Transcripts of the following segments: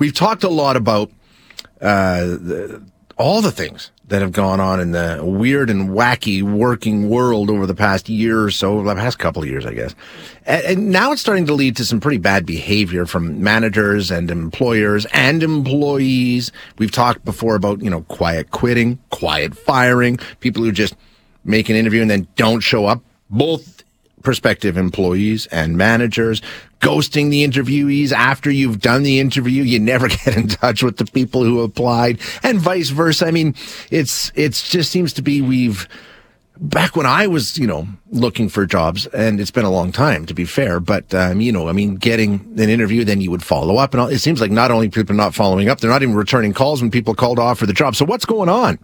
We've talked a lot about uh, the, all the things that have gone on in the weird and wacky working world over the past year or so, the past couple of years, I guess. And, and now it's starting to lead to some pretty bad behavior from managers and employers and employees. We've talked before about, you know, quiet quitting, quiet firing, people who just make an interview and then don't show up. Both prospective employees and managers, ghosting the interviewees after you've done the interview. You never get in touch with the people who applied and vice versa. I mean, it's, it's just seems to be we've, back when I was, you know, looking for jobs, and it's been a long time to be fair, but, um, you know, I mean, getting an interview, then you would follow up. And all, it seems like not only people are not following up, they're not even returning calls when people call to offer the job. So what's going on?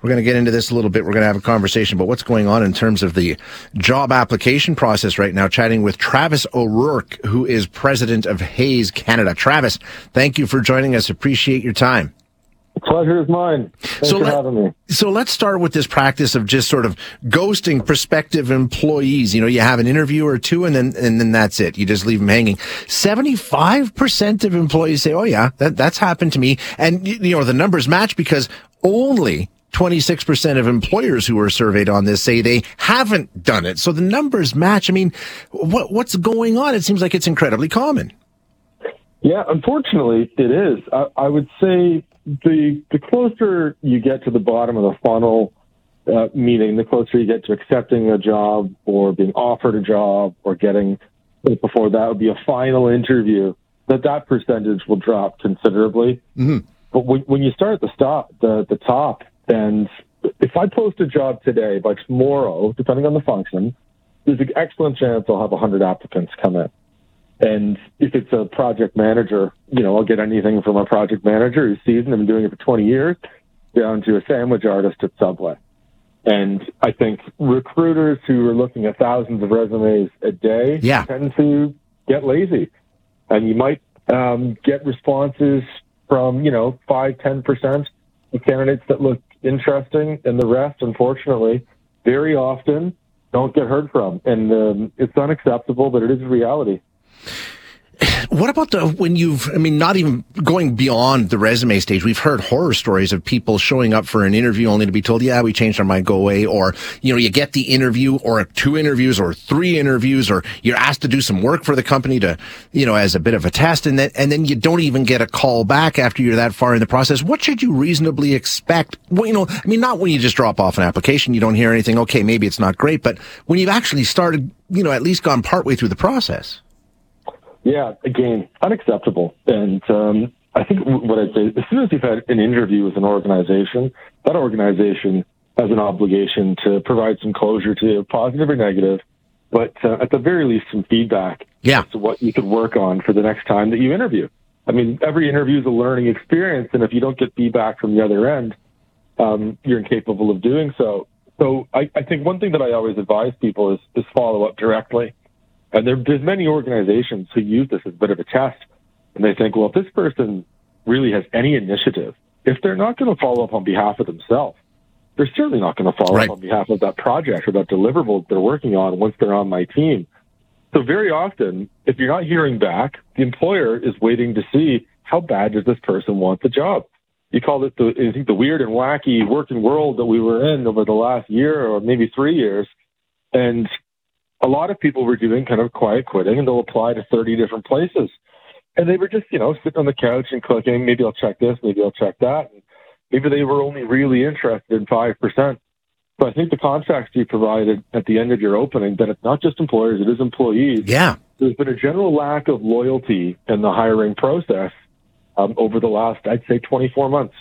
We're going to get into this a little bit. We're going to have a conversation about what's going on in terms of the job application process right now, chatting with Travis O'Rourke, who is president of Hays Canada. Travis, thank you for joining us. Appreciate your time. Pleasure is mine. Thanks so for let, having me. So let's start with this practice of just sort of ghosting prospective employees. You know, you have an interview or two and then, and then that's it. You just leave them hanging. 75% of employees say, Oh yeah, that, that's happened to me. And, you know, the numbers match because only 26% of employers who were surveyed on this say they haven't done it. So the numbers match. I mean, what, what's going on? It seems like it's incredibly common. Yeah, unfortunately, it is. I, I would say the the closer you get to the bottom of the funnel, uh, meaning the closer you get to accepting a job or being offered a job or getting before that would be a final interview, that that percentage will drop considerably. Mm-hmm. But when, when you start at the stop, the the top, then if I post a job today, by tomorrow, depending on the function, there's an excellent chance I'll have 100 applicants come in. And if it's a project manager, you know, I'll get anything from a project manager who's seasoned, I've been doing it for 20 years, down to a sandwich artist at Subway. And I think recruiters who are looking at thousands of resumes a day Yeah. tend to get lazy. And you might um, get responses from, you know, 5 10% of candidates that look interesting, and the rest, unfortunately, very often don't get heard from. And um, it's unacceptable, but it is a reality. What about the when you've I mean not even going beyond the resume stage we've heard horror stories of people showing up for an interview only to be told yeah we changed our mind go away or you know you get the interview or two interviews or three interviews or you're asked to do some work for the company to you know as a bit of a test and then and then you don't even get a call back after you're that far in the process. What should you reasonably expect? Well you know I mean not when you just drop off an application you don't hear anything okay maybe it's not great but when you've actually started you know at least gone partway through the process Yeah, again, unacceptable. And um, I think what I'd say, as soon as you've had an interview with an organization, that organization has an obligation to provide some closure to positive or negative, but uh, at the very least, some feedback Yeah. as to what you could work on for the next time that you interview. I mean, every interview is a learning experience, and if you don't get feedback from the other end, um, you're incapable of doing so. So I, I think one thing that I always advise people is, is follow up directly. And there, there's many organizations who use this as a bit of a test. And they think, well, if this person really has any initiative, if they're not going to follow up on behalf of themselves, they're certainly not going to follow Right. up on behalf of that project or that deliverable they're working on once they're on my team. So very often, if you're not hearing back, the employer is waiting to see how bad does this person want the job. You call it the, I think the weird and wacky working world that we were in over the last year or maybe three years. And a lot of people were doing kind of quiet quitting and they'll apply to 30 different places. And they were just, you know, sitting on the couch and clicking, maybe I'll check this, maybe I'll check that. And maybe they were only really interested in 5%. So I think the context you provided at the end of your opening, that it's not just employers, it is employees. yeah There's been a general lack of loyalty in the hiring process um, over the last, I'd say, 24 months.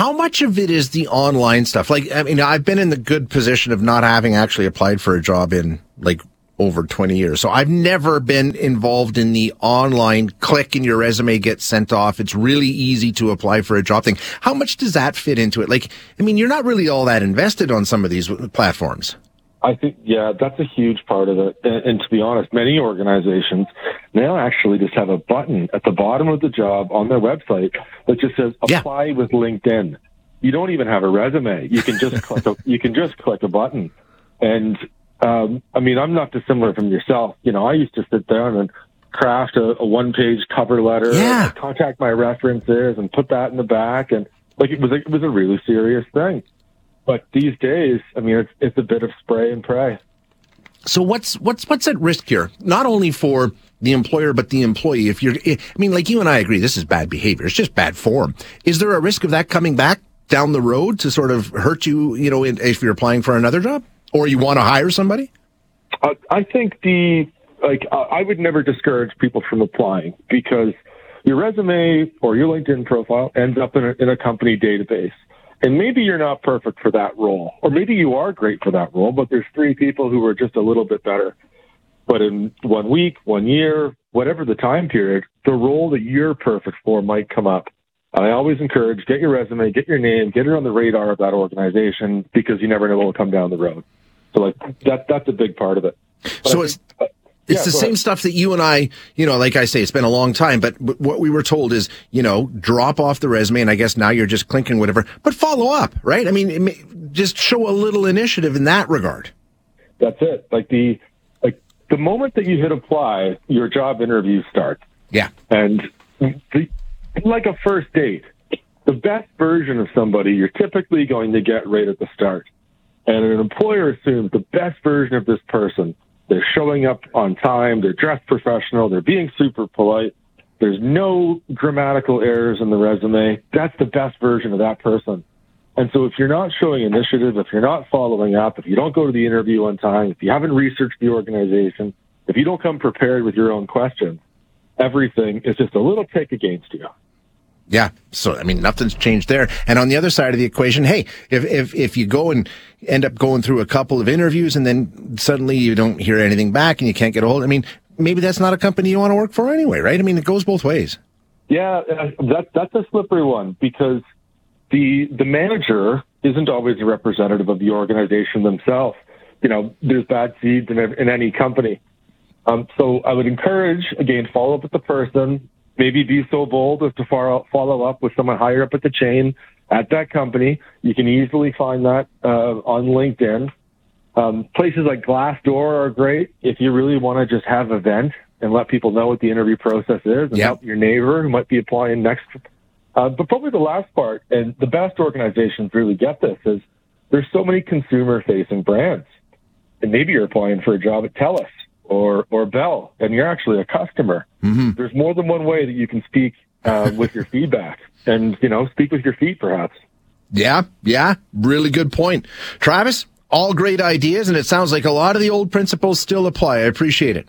How much of it is the online stuff? Like, I mean, I've been in the good position of not having actually applied for a job in like over 20 years. So I've never been involved in the online click and your resume gets sent off. It's really easy to apply for a job thing. How much does that fit into it? Like, I mean, you're not really all that invested on some of these platforms. I think, yeah, that's a huge part of it. And, and to be honest, many organizations now actually just have a button at the bottom of the job on their website that just says Yeah. apply with LinkedIn. You don't even have a resume. You can just click a, you can just click a button. And um, I mean, I'm not dissimilar from yourself. You know, I used to sit down and craft a, a one page cover letter, Yeah. and contact my references, and put that in the back, and like it was a, it was a really serious thing. But these days, I mean, it's it's a bit of spray and pray. So what's what's what's at risk here? Not only for the employer but the employee. If you're, I mean, like you and I agree, this is bad behavior. It's just bad form. Is there a risk of that coming back down the road to sort of hurt you? You know, in, if you're applying for another job or you want to hire somebody? Uh, I think the like uh, I would never discourage people from applying because your resume or your LinkedIn profile ends up in a, in a company database. And maybe you're not perfect for that role, or maybe you are great for that role, but there's three people who are just a little bit better. But in one week, one year, whatever the time period, the role that you're perfect for might come up. I always encourage get your resume, get your name, get it on the radar of that organization because you never know what will come down the road. So like that that's a big part of it. But So it's think- uh, it's yeah, the same ahead. stuff that you and I, you know, like I say, it's been a long time, but what we were told is, you know, drop off the resume, and I guess now you're just clinking whatever, but follow up, right? I mean, may, just show a little initiative in that regard. That's it. Like the like the moment that you hit apply, your job interview starts. Yeah. And the, like a first date, the best version of somebody you're typically going to get right at the start. And an employer assumes the best version of this person. Showing up on time, they're dressed professional, they're being super polite. There's no grammatical errors in the resume. That's the best version of that person. And so if you're not showing initiative, if you're not following up, if you don't go to the interview on time, if you haven't researched the organization, if you don't come prepared with your own questions, everything is just a little tick against you. Yeah. So, I mean, nothing's changed there. And on the other side of the equation, hey, if, if, if you go and end up going through a couple of interviews and then suddenly you don't hear anything back and you can't get a hold, I mean, maybe that's not a company you want to work for anyway, right? I mean, it goes both ways. Yeah, uh, that that's a slippery one because the the manager isn't always a representative of the organization themselves. You know, there's bad seeds in in any company. Um, so I would encourage again follow up with the person. Maybe be so bold as to follow up with someone higher up at the chain at that company. You can easily find that uh, on LinkedIn. Um, places like Glassdoor are great if you really want to just have a vent and let people know what the interview process is and Yep. help your neighbor who might be applying next. Uh, but probably the last part, and the best organizations really get this, is there's so many consumer facing brands. And maybe you're applying for a job at TELUS or, or Bell, and you're actually a customer. There's more than one way that you can speak uh, with your feedback and, you know, speak with your feet perhaps. Yeah. Yeah. Really good point. Travis, all great ideas. And it sounds like a lot of the old principles still apply. I appreciate it.